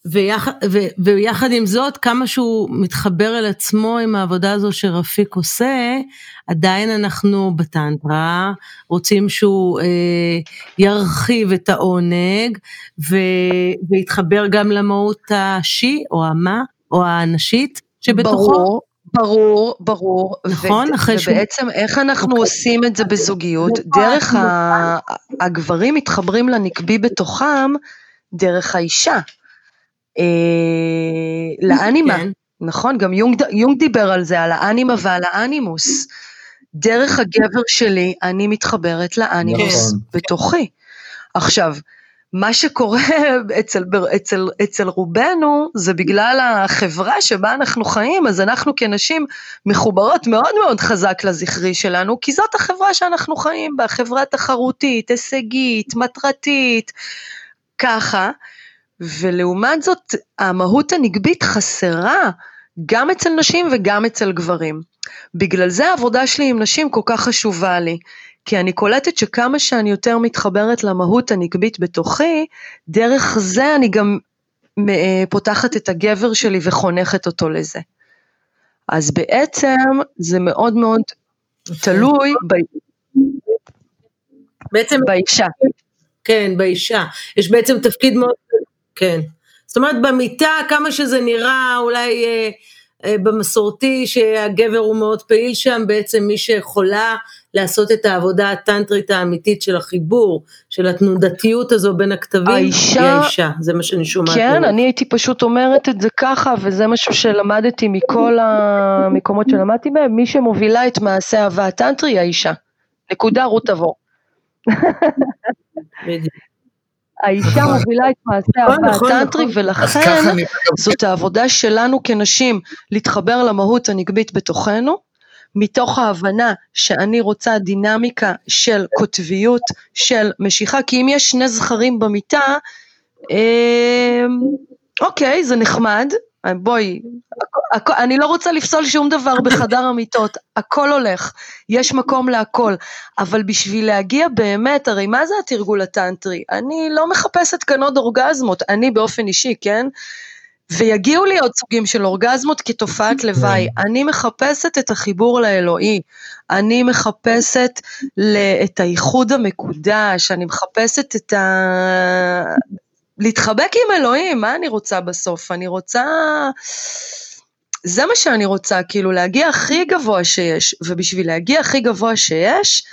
ויחד, ו, ויחד עם זאת, כמה שהוא מתחבר אל עצמו עם העבודה הזו שרפיק עושה, עדיין אנחנו בטנטרה, רוצים שהוא אה, ירחיב את העונג, ו, ויתחבר גם למהות השי, או המה, או הנשית שבתוכו. ברור. ברור, ברור. נכון, ו- אחרי שהוא... ובעצם איך אנחנו אוקיי. עושים את זה בזוגיות? דרך ה... הגברים מתחברים לנקבי בתוכם דרך האישה. אה, לאנימה, כן. נכון? גם יונג, יונג דיבר על זה, על האנימה ועל האנימוס. דרך הגבר שלי אני מתחברת לאנימוס נכון. בתוכי. עכשיו, מה שקורה אצל, אצל, אצל רובנו זה בגלל החברה שבה אנחנו חיים, אז אנחנו כנשים מחוברות מאוד מאוד חזק לזכרי שלנו, כי זאת החברה שאנחנו חיים בה, חברה תחרותית, הישגית, מטרתית, ככה, ולעומת זאת המהות הנגבית חסרה גם אצל נשים וגם אצל גברים. בגלל זה העבודה שלי עם נשים כל כך חשובה לי, כי אני קולטת שכמה שאני יותר מתחברת למהות הנגבית בתוכי, דרך זה אני גם אה, פותחת את הגבר שלי וחונכת אותו לזה. אז בעצם זה מאוד מאוד תלוי ב... בעצם באישה. כן, באישה. יש בעצם תפקיד מאוד כן. זאת אומרת, במיטה, כמה שזה נראה אולי אה, אה, במסורתי, שהגבר הוא מאוד פעיל שם, בעצם מי שיכולה לעשות את העבודה הטנטרית האמיתית של החיבור, של התנודתיות הזו בין הכתבים, האישה, היא האישה, זה מה שאני שומעת. כן, ממנו. אני הייתי פשוט אומרת את זה ככה, וזה משהו שלמדתי מכל המקומות שלמדתי בהם, מי שמובילה את מעשה אהבה הטנטרי היא האישה. נקודה, רות תבוא. האישה מובילה את מעשה נכון, נכון, הטנטרי, נכון. ולכן זאת העבודה שלנו כנשים להתחבר למהות הנגבית בתוכנו, מתוך ההבנה שאני רוצה דינמיקה של קוטביות, של משיכה, כי אם יש שני זכרים במיטה, אה, אוקיי, זה נחמד, בואי, אני לא רוצה לפסול שום דבר בחדר המיטות, הכל הולך, יש מקום להכל, אבל בשביל להגיע באמת, הרי מה זה התרגול הטנטרי? אני לא מחפשת כאן עוד אורגזמות, אני באופן אישי, כן? ויגיעו לי עוד סוגים של אורגזמות כתופעת לוואי. כן. אני מחפשת את החיבור לאלוהי, אני מחפשת את האיחוד המקודש, אני מחפשת את ה... להתחבק עם אלוהים, מה אני רוצה בסוף? אני רוצה... זה מה שאני רוצה, כאילו להגיע הכי גבוה שיש, ובשביל להגיע הכי גבוה שיש,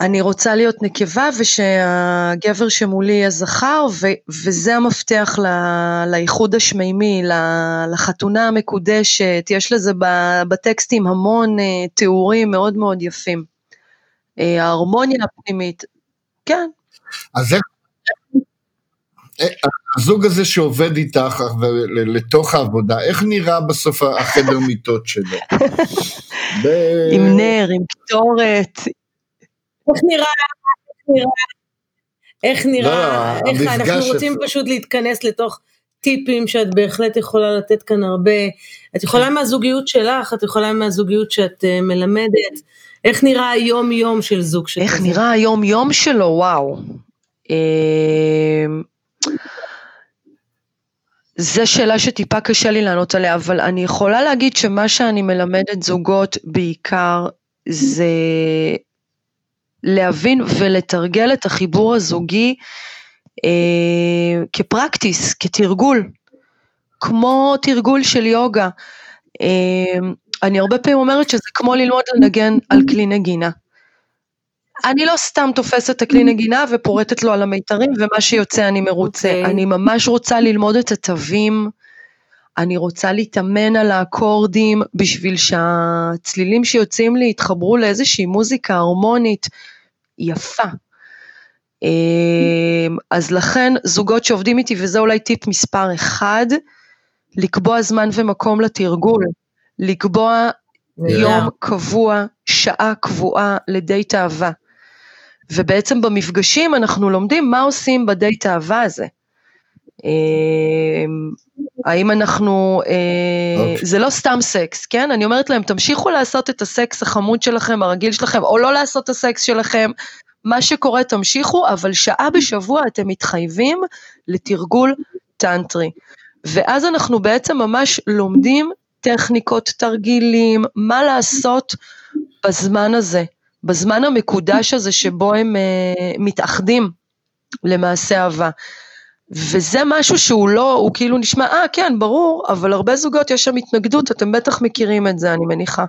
אני רוצה להיות נקבה ושהגבר שמולי יהיה זכר, ו- וזה המפתח ל- לאיחוד השמימי, ל- לחתונה המקודשת, יש לזה בטקסטים המון uh, תיאורים מאוד מאוד יפים. Uh, ההרמוניה הפנימית, כן. אז איך... הזוג הזה שעובד איתך לתוך העבודה, איך נראה בסוף החדר מיטות שלו? עם נר, עם קטורת, איך נראה, איך נראה, לא, איך אנחנו רוצים פשוט להתכנס לתוך טיפים שאת בהחלט יכולה לתת כאן הרבה. את יכולה כן. מהזוגיות שלך, את יכולה מהזוגיות שאת uh, מלמדת. איך נראה היום-יום של זוג שכזה? איך נראה היום-יום שלו, וואו. זו שאלה שטיפה קשה לי לענות עליה, אבל אני יכולה להגיד שמה שאני מלמדת זוגות בעיקר זה להבין ולתרגל את החיבור הזוגי אה, כפרקטיס, כתרגול, כמו תרגול של יוגה. אה, אני הרבה פעמים אומרת שזה כמו ללמוד לנגן על כלי נגינה. אני לא סתם תופסת את הכלי נגינה ופורטת לו על המיתרים ומה שיוצא אני מרוצה, okay. אוקיי. אני ממש רוצה ללמוד את התווים, אני רוצה להתאמן על האקורדים בשביל שהצלילים שיוצאים לי יתחברו לאיזושהי מוזיקה הרמונית יפה. אמ, אז לכן זוגות שעובדים איתי, וזה אולי טיפ מספר אחד, לקבוע זמן ומקום לתרגול, לקבוע יום קבוע, שעה קבועה לדייט אהבה. ובעצם במפגשים אנחנו לומדים מה עושים בדייט אהבה הזה. אמ, האם אנחנו, אה, אוקיי. זה לא סתם סקס, כן? אני אומרת להם, תמשיכו לעשות את הסקס החמוד שלכם, הרגיל שלכם, או לא לעשות את הסקס שלכם, מה שקורה תמשיכו, אבל שעה בשבוע אתם מתחייבים לתרגול טנטרי. ואז אנחנו בעצם ממש לומדים טכניקות, תרגילים, מה לעשות בזמן הזה, בזמן המקודש הזה שבו הם uh, מתאחדים למעשה אהבה. וזה משהו שהוא לא, הוא כאילו נשמע, אה כן, ברור, אבל הרבה זוגות יש שם התנגדות, אתם בטח מכירים את זה, אני מניחה.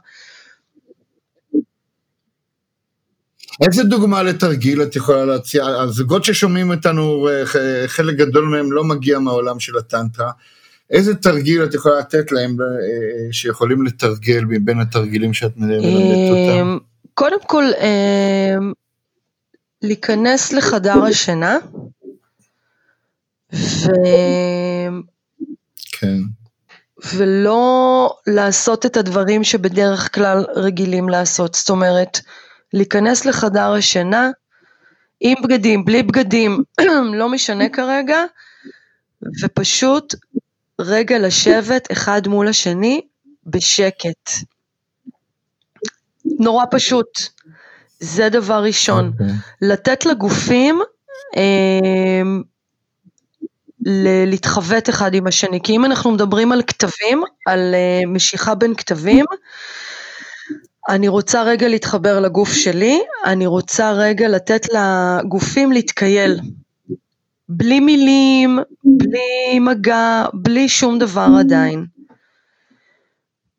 איזה דוגמה לתרגיל את יכולה להציע? הזוגות ששומעים אותנו, אה, חלק גדול מהם לא מגיע מהעולם של הטנטרה. איזה תרגיל את יכולה לתת להם אה, שיכולים לתרגל מבין התרגילים שאת מלמדת אותם? קודם כל, להיכנס לחדר השינה, ו... כן. ולא לעשות את הדברים שבדרך כלל רגילים לעשות. זאת אומרת, להיכנס לחדר השינה עם בגדים, בלי בגדים, לא משנה כרגע, ופשוט רגע לשבת אחד מול השני בשקט. נורא פשוט. זה דבר ראשון. Okay. אוקיי. לתת לגופים אה, להתחוות אחד עם השני, כי אם אנחנו מדברים על כתבים, על uh, משיכה בין כתבים, אני רוצה רגע להתחבר לגוף שלי, אני רוצה רגע לתת לגופים להתקייל. בלי מילים, בלי מגע, בלי שום דבר עדיין.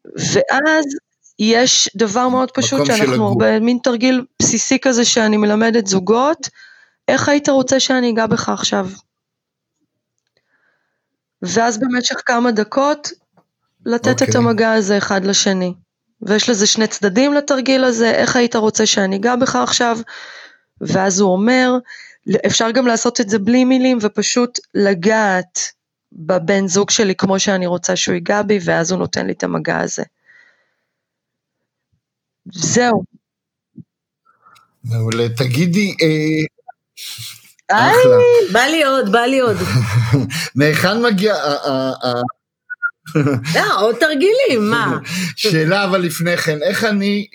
ואז יש דבר מאוד פשוט שאנחנו הרבה, מין תרגיל בסיסי כזה שאני מלמדת זוגות, איך היית רוצה שאני אגע בך עכשיו? ואז במשך כמה דקות לתת okay. את אוקיי. המגע הזה אחד לשני. ויש לזה שני צדדים לתרגיל הזה, איך היית רוצה שאני אגע בך עכשיו? ואז הוא אומר, אפשר גם לעשות את זה בלי מילים ופשוט לגעת בבן זוג שלי כמו שאני רוצה שהוא ייגע בי, ואז הוא נותן לי את המגע הזה. זהו. מעולה, תגידי, אה, אחלה. בא לי עוד, בא לי עוד. מהיכן מגיע, לא, עוד תרגילים, מה? שאלה אבל לפני כן, איך אני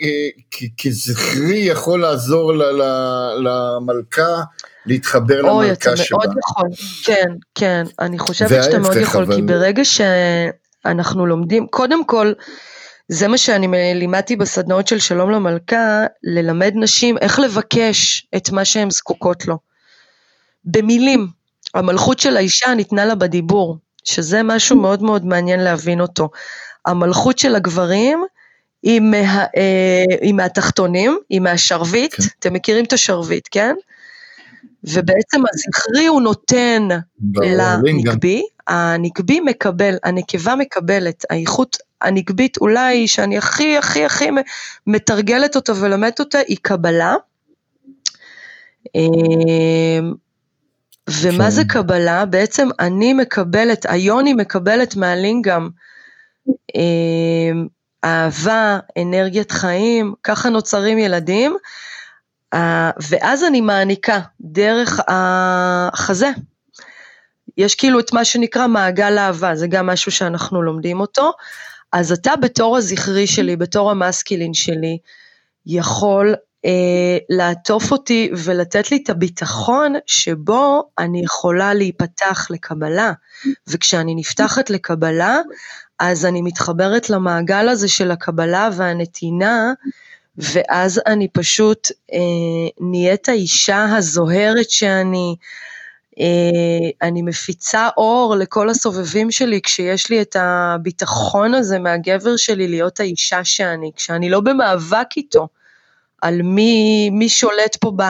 כזכרי יכול לעזור למלכה להתחבר למלכה שבה? אוי, אתה מאוד יכול, כן, כן, אני חושבת שאתה מאוד יכול, כי ברגע שאנחנו לומדים, קודם כל, זה מה שאני לימדתי בסדנאות של שלום למלכה, ללמד נשים איך לבקש את מה שהן זקוקות לו. במילים, המלכות של האישה ניתנה לה בדיבור, שזה משהו מאוד מאוד מעניין להבין אותו. המלכות של הגברים היא, מה, אה, היא מהתחתונים, היא מהשרביט, כן. אתם מכירים את השרביט, כן? ובעצם הזכרי הוא נותן לנקבי, הנקבי מקבל, הנקבה מקבלת, האיכות הנקבית אולי שאני הכי הכי הכי מתרגלת אותה ולמדת אותה היא קבלה. אמ, ומה כן. זה קבלה? בעצם אני מקבלת, היוני מקבלת מהלינגאם אמ, אהבה, אנרגיית חיים, ככה נוצרים ילדים, ואז אני מעניקה דרך החזה. יש כאילו את מה שנקרא מעגל אהבה, זה גם משהו שאנחנו לומדים אותו. אז אתה בתור הזכרי שלי, בתור המסקילין שלי, יכול אה, לעטוף אותי ולתת לי את הביטחון שבו אני יכולה להיפתח לקבלה. וכשאני נפתחת לקבלה, אז אני מתחברת למעגל הזה של הקבלה והנתינה, ואז אני פשוט אה, נהיית האישה הזוהרת שאני, אני מפיצה אור לכל הסובבים שלי כשיש לי את הביטחון הזה מהגבר שלי להיות האישה שאני, כשאני לא במאבק איתו על מי, מי שולט פה ב,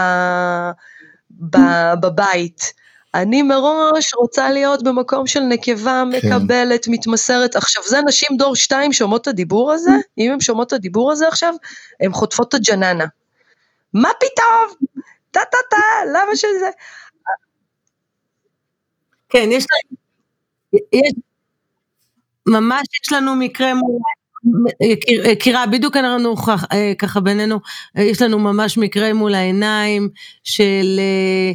ב, בבית. אני מראש רוצה להיות במקום של נקבה, כן. מקבלת, כן. מתמסרת. עכשיו, זה נשים דור שתיים שומעות את הדיבור הזה, אם הן שומעות את הדיבור הזה עכשיו, הן חוטפות את הג'ננה. מה פתאום? טה טה טה, למה שזה? כן, יש לנו, ממש יש לנו מקרה מול, יקירה, בדיוק אנחנו אה, ככה בינינו, יש לנו ממש מקרה מול העיניים של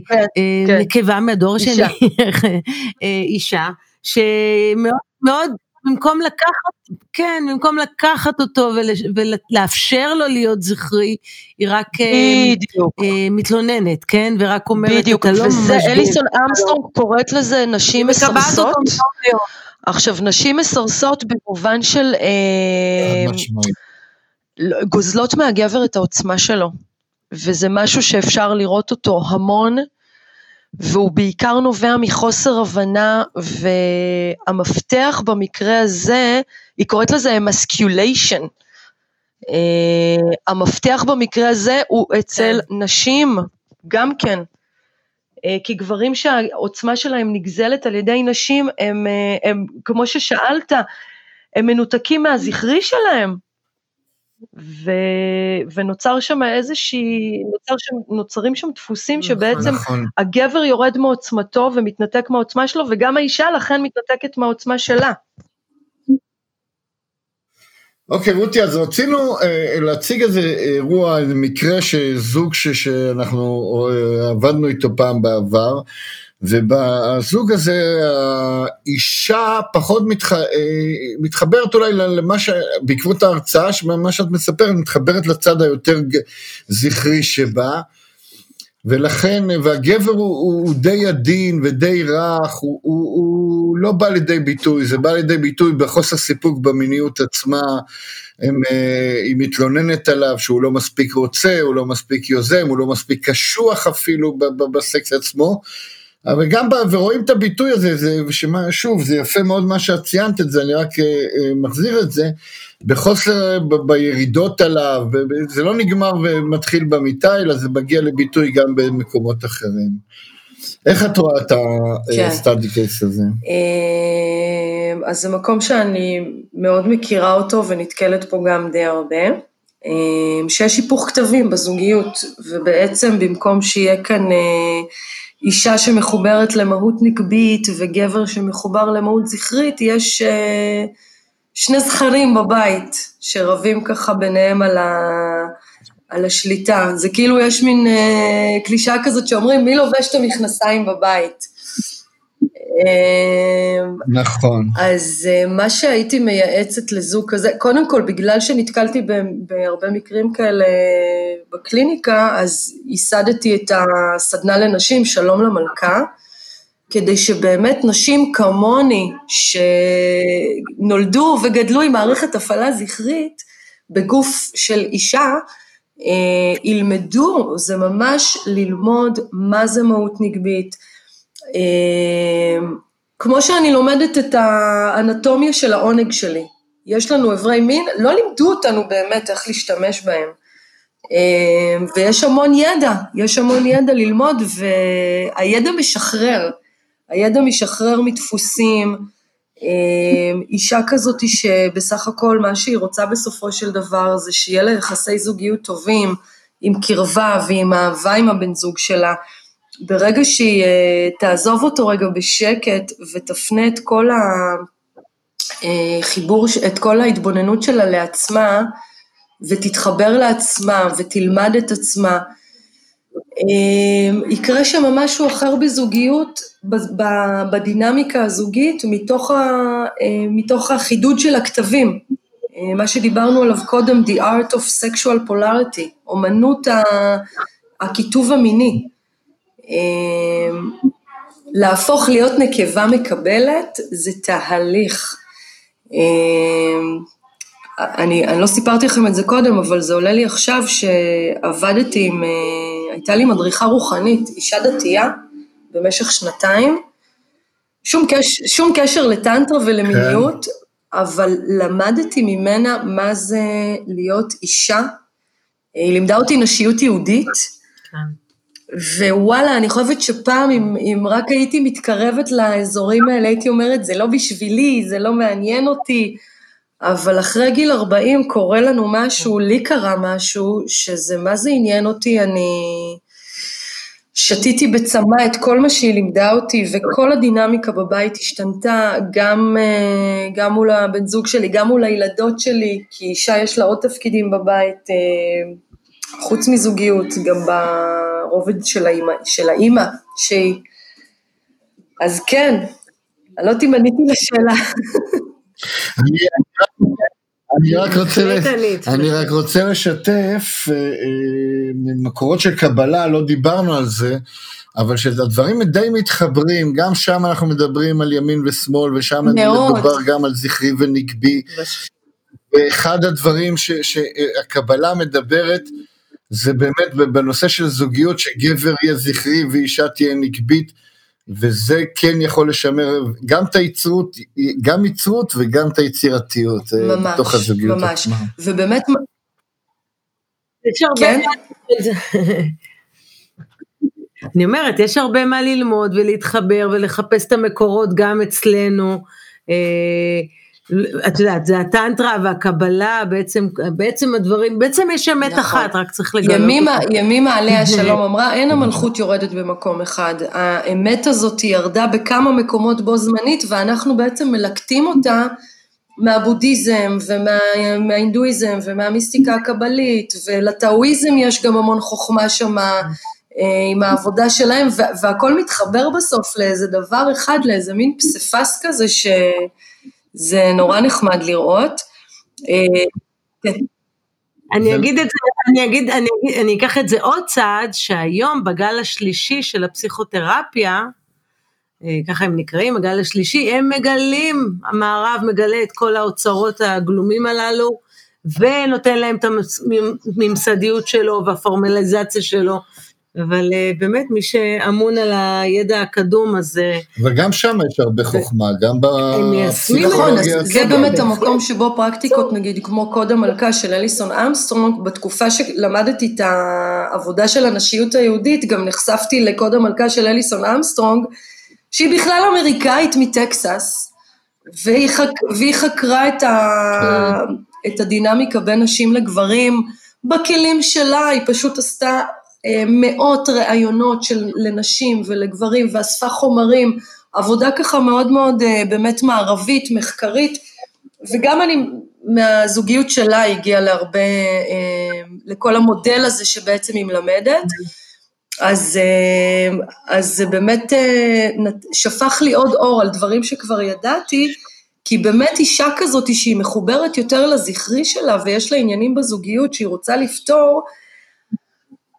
כן, אה, כן. נקבה מהדור שלי, אישה, שמאוד מאוד במקום לקחת, כן, במקום לקחת אותו ולאפשר לו להיות זכרי, היא רק אה, בדיוק. אה, מתלוננת, כן, ורק אומרת, בדיוק, אתה לא ממש... בדיוק, וזה אליסון אמסטרונג קוראת לזה נשים מסרסות. עכשיו, נשים מסרסות במובן של... אה, לא, גוזלות מהגבר את העוצמה שלו, וזה משהו שאפשר לראות אותו המון. והוא בעיקר נובע מחוסר הבנה, והמפתח במקרה הזה, היא קוראת לזה אמסקיוליישן. Uh, המפתח במקרה הזה הוא אצל כן. נשים, גם כן. Uh, כי גברים שהעוצמה שלהם נגזלת על ידי נשים, הם, uh, הם כמו ששאלת, הם מנותקים מהזכרי שלהם. ו, ונוצר שם איזושהי, נוצר שם, נוצרים שם דפוסים נכון, שבעצם נכון. הגבר יורד מעוצמתו ומתנתק מהעוצמה שלו, וגם האישה לכן מתנתקת מהעוצמה שלה. אוקיי, רותי, אז רצינו אה, להציג איזה אירוע, איזה מקרה שזוג ש, שאנחנו אה, עבדנו איתו פעם בעבר, ובזוג הזה האישה פחות מתח... אה, מתחברת אולי למה ש... בעקבות ההרצאה, מה שאת מספרת, מתחברת לצד היותר זכרי שבה, ולכן, והגבר הוא, הוא די עדין ודי רך, הוא, הוא, הוא לא בא לידי ביטוי, זה בא לידי ביטוי בחוסר סיפוק במיניות עצמה, הם, אה, היא מתלוננת עליו שהוא לא מספיק רוצה, הוא לא מספיק יוזם, הוא לא מספיק קשוח אפילו בסקס עצמו. אבל גם, ורואים את הביטוי הזה, זה, שמה, שוב, זה יפה מאוד מה שאת ציינת את זה, אני רק uh, מחזיר את זה, בחוסר, ב, בירידות עליו, זה לא נגמר ומתחיל במיטה, אלא זה מגיע לביטוי גם במקומות אחרים. איך את רואה את הסטאדי כן. קייס הזה? אז זה מקום שאני מאוד מכירה אותו ונתקלת פה גם די הרבה. שיש היפוך כתבים בזוגיות, ובעצם במקום שיהיה כאן אישה שמחוברת למהות נקבית וגבר שמחובר למהות זכרית, יש uh, שני זכרים בבית שרבים ככה ביניהם על, ה, על השליטה. זה כאילו יש מין uh, קלישאה כזאת שאומרים, מי לובש את המכנסיים בבית? נכון. אז מה שהייתי מייעצת לזוג כזה, קודם כל, בגלל שנתקלתי בהרבה מקרים כאלה בקליניקה, אז ייסדתי את הסדנה לנשים, שלום למלכה, כדי שבאמת נשים כמוני, שנולדו וגדלו עם מערכת הפעלה זכרית בגוף של אישה, אה, ילמדו, זה ממש ללמוד מה זה מהות נגבית. אה, כמו שאני לומדת את האנטומיה של העונג שלי. יש לנו אברי מין, לא לימדו אותנו באמת איך להשתמש בהם. אה, ויש המון ידע, יש המון ידע ללמוד, והידע משחרר. הידע משחרר מדפוסים, אמ, אישה כזאת שבסך הכל מה שהיא רוצה בסופו של דבר זה שיהיה לה יחסי זוגיות טובים, עם קרבה ועם אהבה עם הבן זוג שלה. ברגע שהיא אה, תעזוב אותו רגע בשקט ותפנה את כל החיבור, אה, את כל ההתבוננות שלה לעצמה, ותתחבר לעצמה ותלמד את עצמה, אמ, יקרה שם משהו אחר בזוגיות, בדינמיקה הזוגית, מתוך, ה, אה, מתוך החידוד של הכתבים, אה, מה שדיברנו עליו קודם, The Art of Sexual Polarity, אומנות הכיתוב המיני. אמ, להפוך להיות נקבה מקבלת זה תהליך. אמ, אני, אני לא סיפרתי לכם את זה קודם, אבל זה עולה לי עכשיו שעבדתי עם, אה, הייתה לי מדריכה רוחנית, אישה דתייה, במשך שנתיים, שום, קש, שום קשר לטנטרה ולמיניות, כן. אבל למדתי ממנה מה זה להיות אישה. היא לימדה אותי נשיות יהודית, כן. ווואלה, אני חושבת שפעם, אם, אם רק הייתי מתקרבת לאזורים האלה, הייתי אומרת, זה לא בשבילי, זה לא מעניין אותי. אבל אחרי גיל 40 קורה לנו משהו, לי קרה משהו, שזה מה זה עניין אותי, אני שתיתי בצמא את כל מה שהיא לימדה אותי, וכל הדינמיקה בבית השתנתה, גם, אה, גם מול הבן זוג שלי, גם מול הילדות שלי, כי אישה יש לה עוד תפקידים בבית, אה, חוץ מזוגיות, גם ברובד של האימא, של האימא שהיא. אז כן, אני לא יודעת אם עניתי לשאלה. אני רק רוצה, אני רק רוצה לשתף, אה, אה, ממקורות של קבלה, לא דיברנו על זה, אבל שהדברים די מתחברים, גם שם אנחנו מדברים על ימין ושמאל, ושם מדובר גם על זכרי ונגבי. ואחד הדברים ש, שהקבלה מדברת, זה באמת בנושא של זוגיות, שגבר יהיה זכרי ואישה תהיה נגבית. וזה כן יכול לשמר גם את היצרות, גם יצרות וגם את היצירתיות אה, ממש, בתוך הזוגיות ממש. ממש, ובאמת... כן? אני אומרת, יש הרבה מה ללמוד ולהתחבר ולחפש את המקורות גם אצלנו. אה, את יודעת, זה הטנטרה והקבלה, בעצם, בעצם הדברים, בעצם יש אמת נכון. אחת, רק צריך לגלות ימימה, אותה. ימימה עליה שלום אמרה, אין המלכות יורדת במקום אחד. האמת הזאת ירדה בכמה מקומות בו זמנית, ואנחנו בעצם מלקטים אותה מהבודהיזם ומההינדואיזם ומהמיסטיקה הקבלית, ולטאואיזם יש גם המון חוכמה שמה. אה, עם העבודה שלהם, והכל מתחבר בסוף לאיזה דבר אחד, לאיזה מין פסיפס כזה ש... זה נורא נחמד לראות. אה, כן. אני אגיד את זה, אני אגיד, אני, אני אקח את זה עוד צעד, שהיום בגל השלישי של הפסיכותרפיה, אה, ככה הם נקראים, הגל השלישי, הם מגלים, המערב מגלה את כל האוצרות הגלומים הללו, ונותן להם את הממסדיות שלו והפורמליזציה שלו, אבל uh, באמת מי שאמון על הידע הקדום אז... וגם שם יש הרבה חוכמה, גם בפסיכולוגיה. זה באמת המקום שבו פרקטיקות נגיד כמו קוד המלכה של אליסון אמסטרונג, בתקופה שלמדתי את העבודה של הנשיות היהודית, גם נחשפתי לקוד המלכה של אליסון אמסטרונג, שהיא בכלל אמריקאית מטקסס, והיא, חק... והיא חקרה את, ה... כן. את הדינמיקה בין נשים לגברים, בכלים שלה, היא פשוט עשתה אה, מאות ראיונות של, לנשים ולגברים ואספה חומרים, עבודה ככה מאוד מאוד אה, באמת מערבית, מחקרית, וגם אני מהזוגיות שלה הגיעה להרבה, אה, לכל המודל הזה שבעצם היא מלמדת. אז, אז זה באמת שפך לי עוד אור על דברים שכבר ידעתי, כי באמת אישה כזאת שהיא מחוברת יותר לזכרי שלה ויש לה עניינים בזוגיות שהיא רוצה לפתור,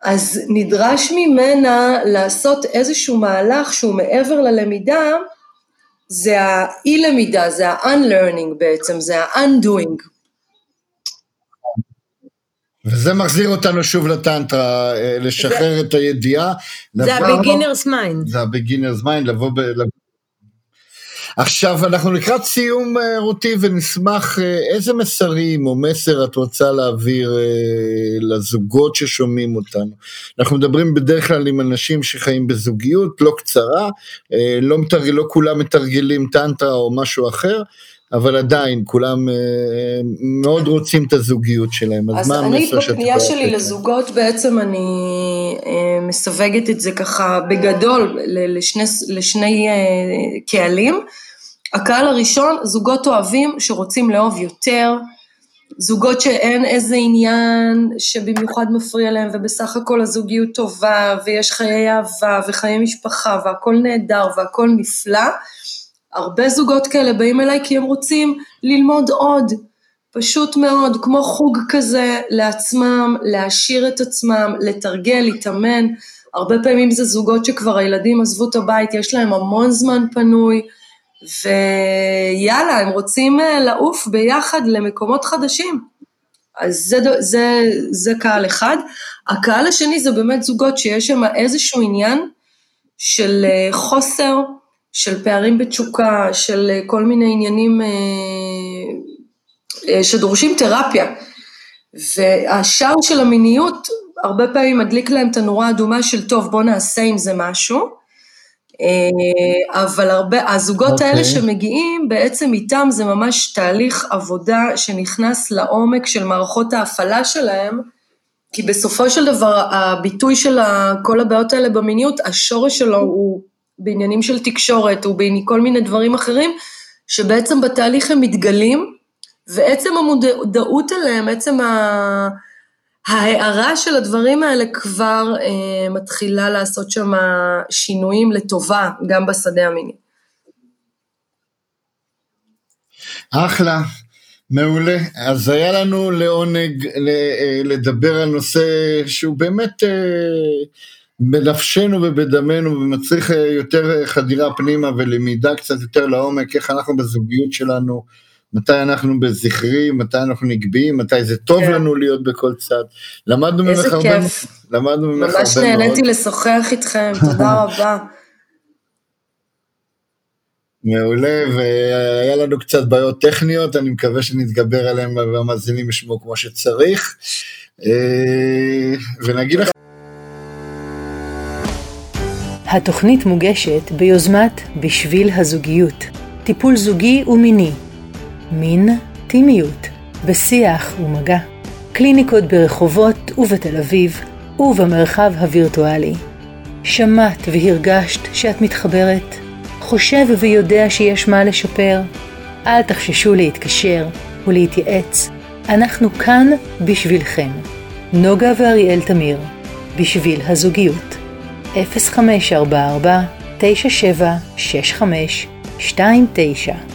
אז נדרש ממנה לעשות איזשהו מהלך שהוא מעבר ללמידה, זה האי-למידה, זה ה-unlearning בעצם, זה ה-undoing. וזה מחזיר אותנו שוב לטנטרה, אה, לשחרר זה, את הידיעה. זה ה-beginner's mind. זה ה-beginner's mind, לבוא ב... עכשיו אנחנו לקראת סיום אה, רותי ונשמח אה, איזה מסרים או מסר את רוצה להעביר לזוגות ששומעים אותנו. אנחנו מדברים בדרך כלל עם אנשים שחיים בזוגיות לא קצרה, לא, מתרג... לא כולם מתרגלים טנטרה או משהו אחר, אבל עדיין כולם אה, מאוד רוצים את הזוגיות שלהם, אז, אז מה המסר שאת יכולה לתת? אז אני בפנייה שלי לזוגות בעצם אני אה, מסווגת את זה ככה בגדול לשני, לשני אה, קהלים. הקהל הראשון, זוגות אוהבים שרוצים לאהוב יותר, זוגות שאין איזה עניין שבמיוחד מפריע להם ובסך הכל הזוגיות טובה ויש חיי אהבה וחיי משפחה והכל נהדר והכל נפלא. הרבה זוגות כאלה באים אליי כי הם רוצים ללמוד עוד, פשוט מאוד, כמו חוג כזה לעצמם, להעשיר את עצמם, לתרגל, להתאמן. הרבה פעמים זה זוגות שכבר הילדים עזבו את הבית, יש להם המון זמן פנוי, ויאללה, הם רוצים אה, לעוף ביחד למקומות חדשים. אז זה, זה, זה קהל אחד. הקהל השני זה באמת זוגות שיש שם איזשהו עניין של אה, חוסר של פערים בתשוקה, של אה, כל מיני עניינים אה, אה, שדורשים תרפיה. והשער של המיניות הרבה פעמים מדליק להם את הנורה האדומה של טוב בוא נעשה עם זה משהו. אבל הרבה, הזוגות okay. האלה אוקיי. שמגיעים, בעצם איתם זה ממש תהליך עבודה שנכנס לעומק של מערכות ההפעלה שלהם, כי בסופו של דבר הביטוי של כל הבעיות האלה במיניות, השורש שלו הוא בעניינים של תקשורת ובכל מיני דברים אחרים, שבעצם בתהליך הם מתגלים, ועצם המודעות אליהם, עצם ההערה של הדברים האלה כבר אה, מתחילה לעשות שם שינויים לטובה, גם בשדה המיני. אחלה, מעולה. אז היה לנו לעונג אה, לדבר על נושא שהוא באמת... אה, בנפשנו ובדמנו ומצריך אה, יותר אה, חדירה פנימה ולמידה קצת יותר לעומק, איך אנחנו בזוגיות שלנו, מתי אנחנו בזכרי, מתי אנחנו נגביים, מתי זה טוב כן. לנו להיות בכל צד. למדנו ממך הרבה. איזה כיף. למדנו ממך הרבה מאוד. ממש נהניתי לשוחח איתכם, תודה רבה. מעולה, והיה לנו קצת בעיות טכניות, אני מקווה שנתגבר עליהן והמאזינים ישמעו כמו שצריך. אה, ונגיד לך... התוכנית מוגשת ביוזמת בשביל הזוגיות, טיפול זוגי ומיני, מין, טימיות, בשיח ומגע, קליניקות ברחובות ובתל אביב ובמרחב הווירטואלי. שמעת והרגשת שאת מתחברת? חושב ויודע שיש מה לשפר? אל תחששו להתקשר ולהתייעץ, אנחנו כאן בשבילכם. נוגה ואריאל תמיר, בשביל הזוגיות. 0544 9765 29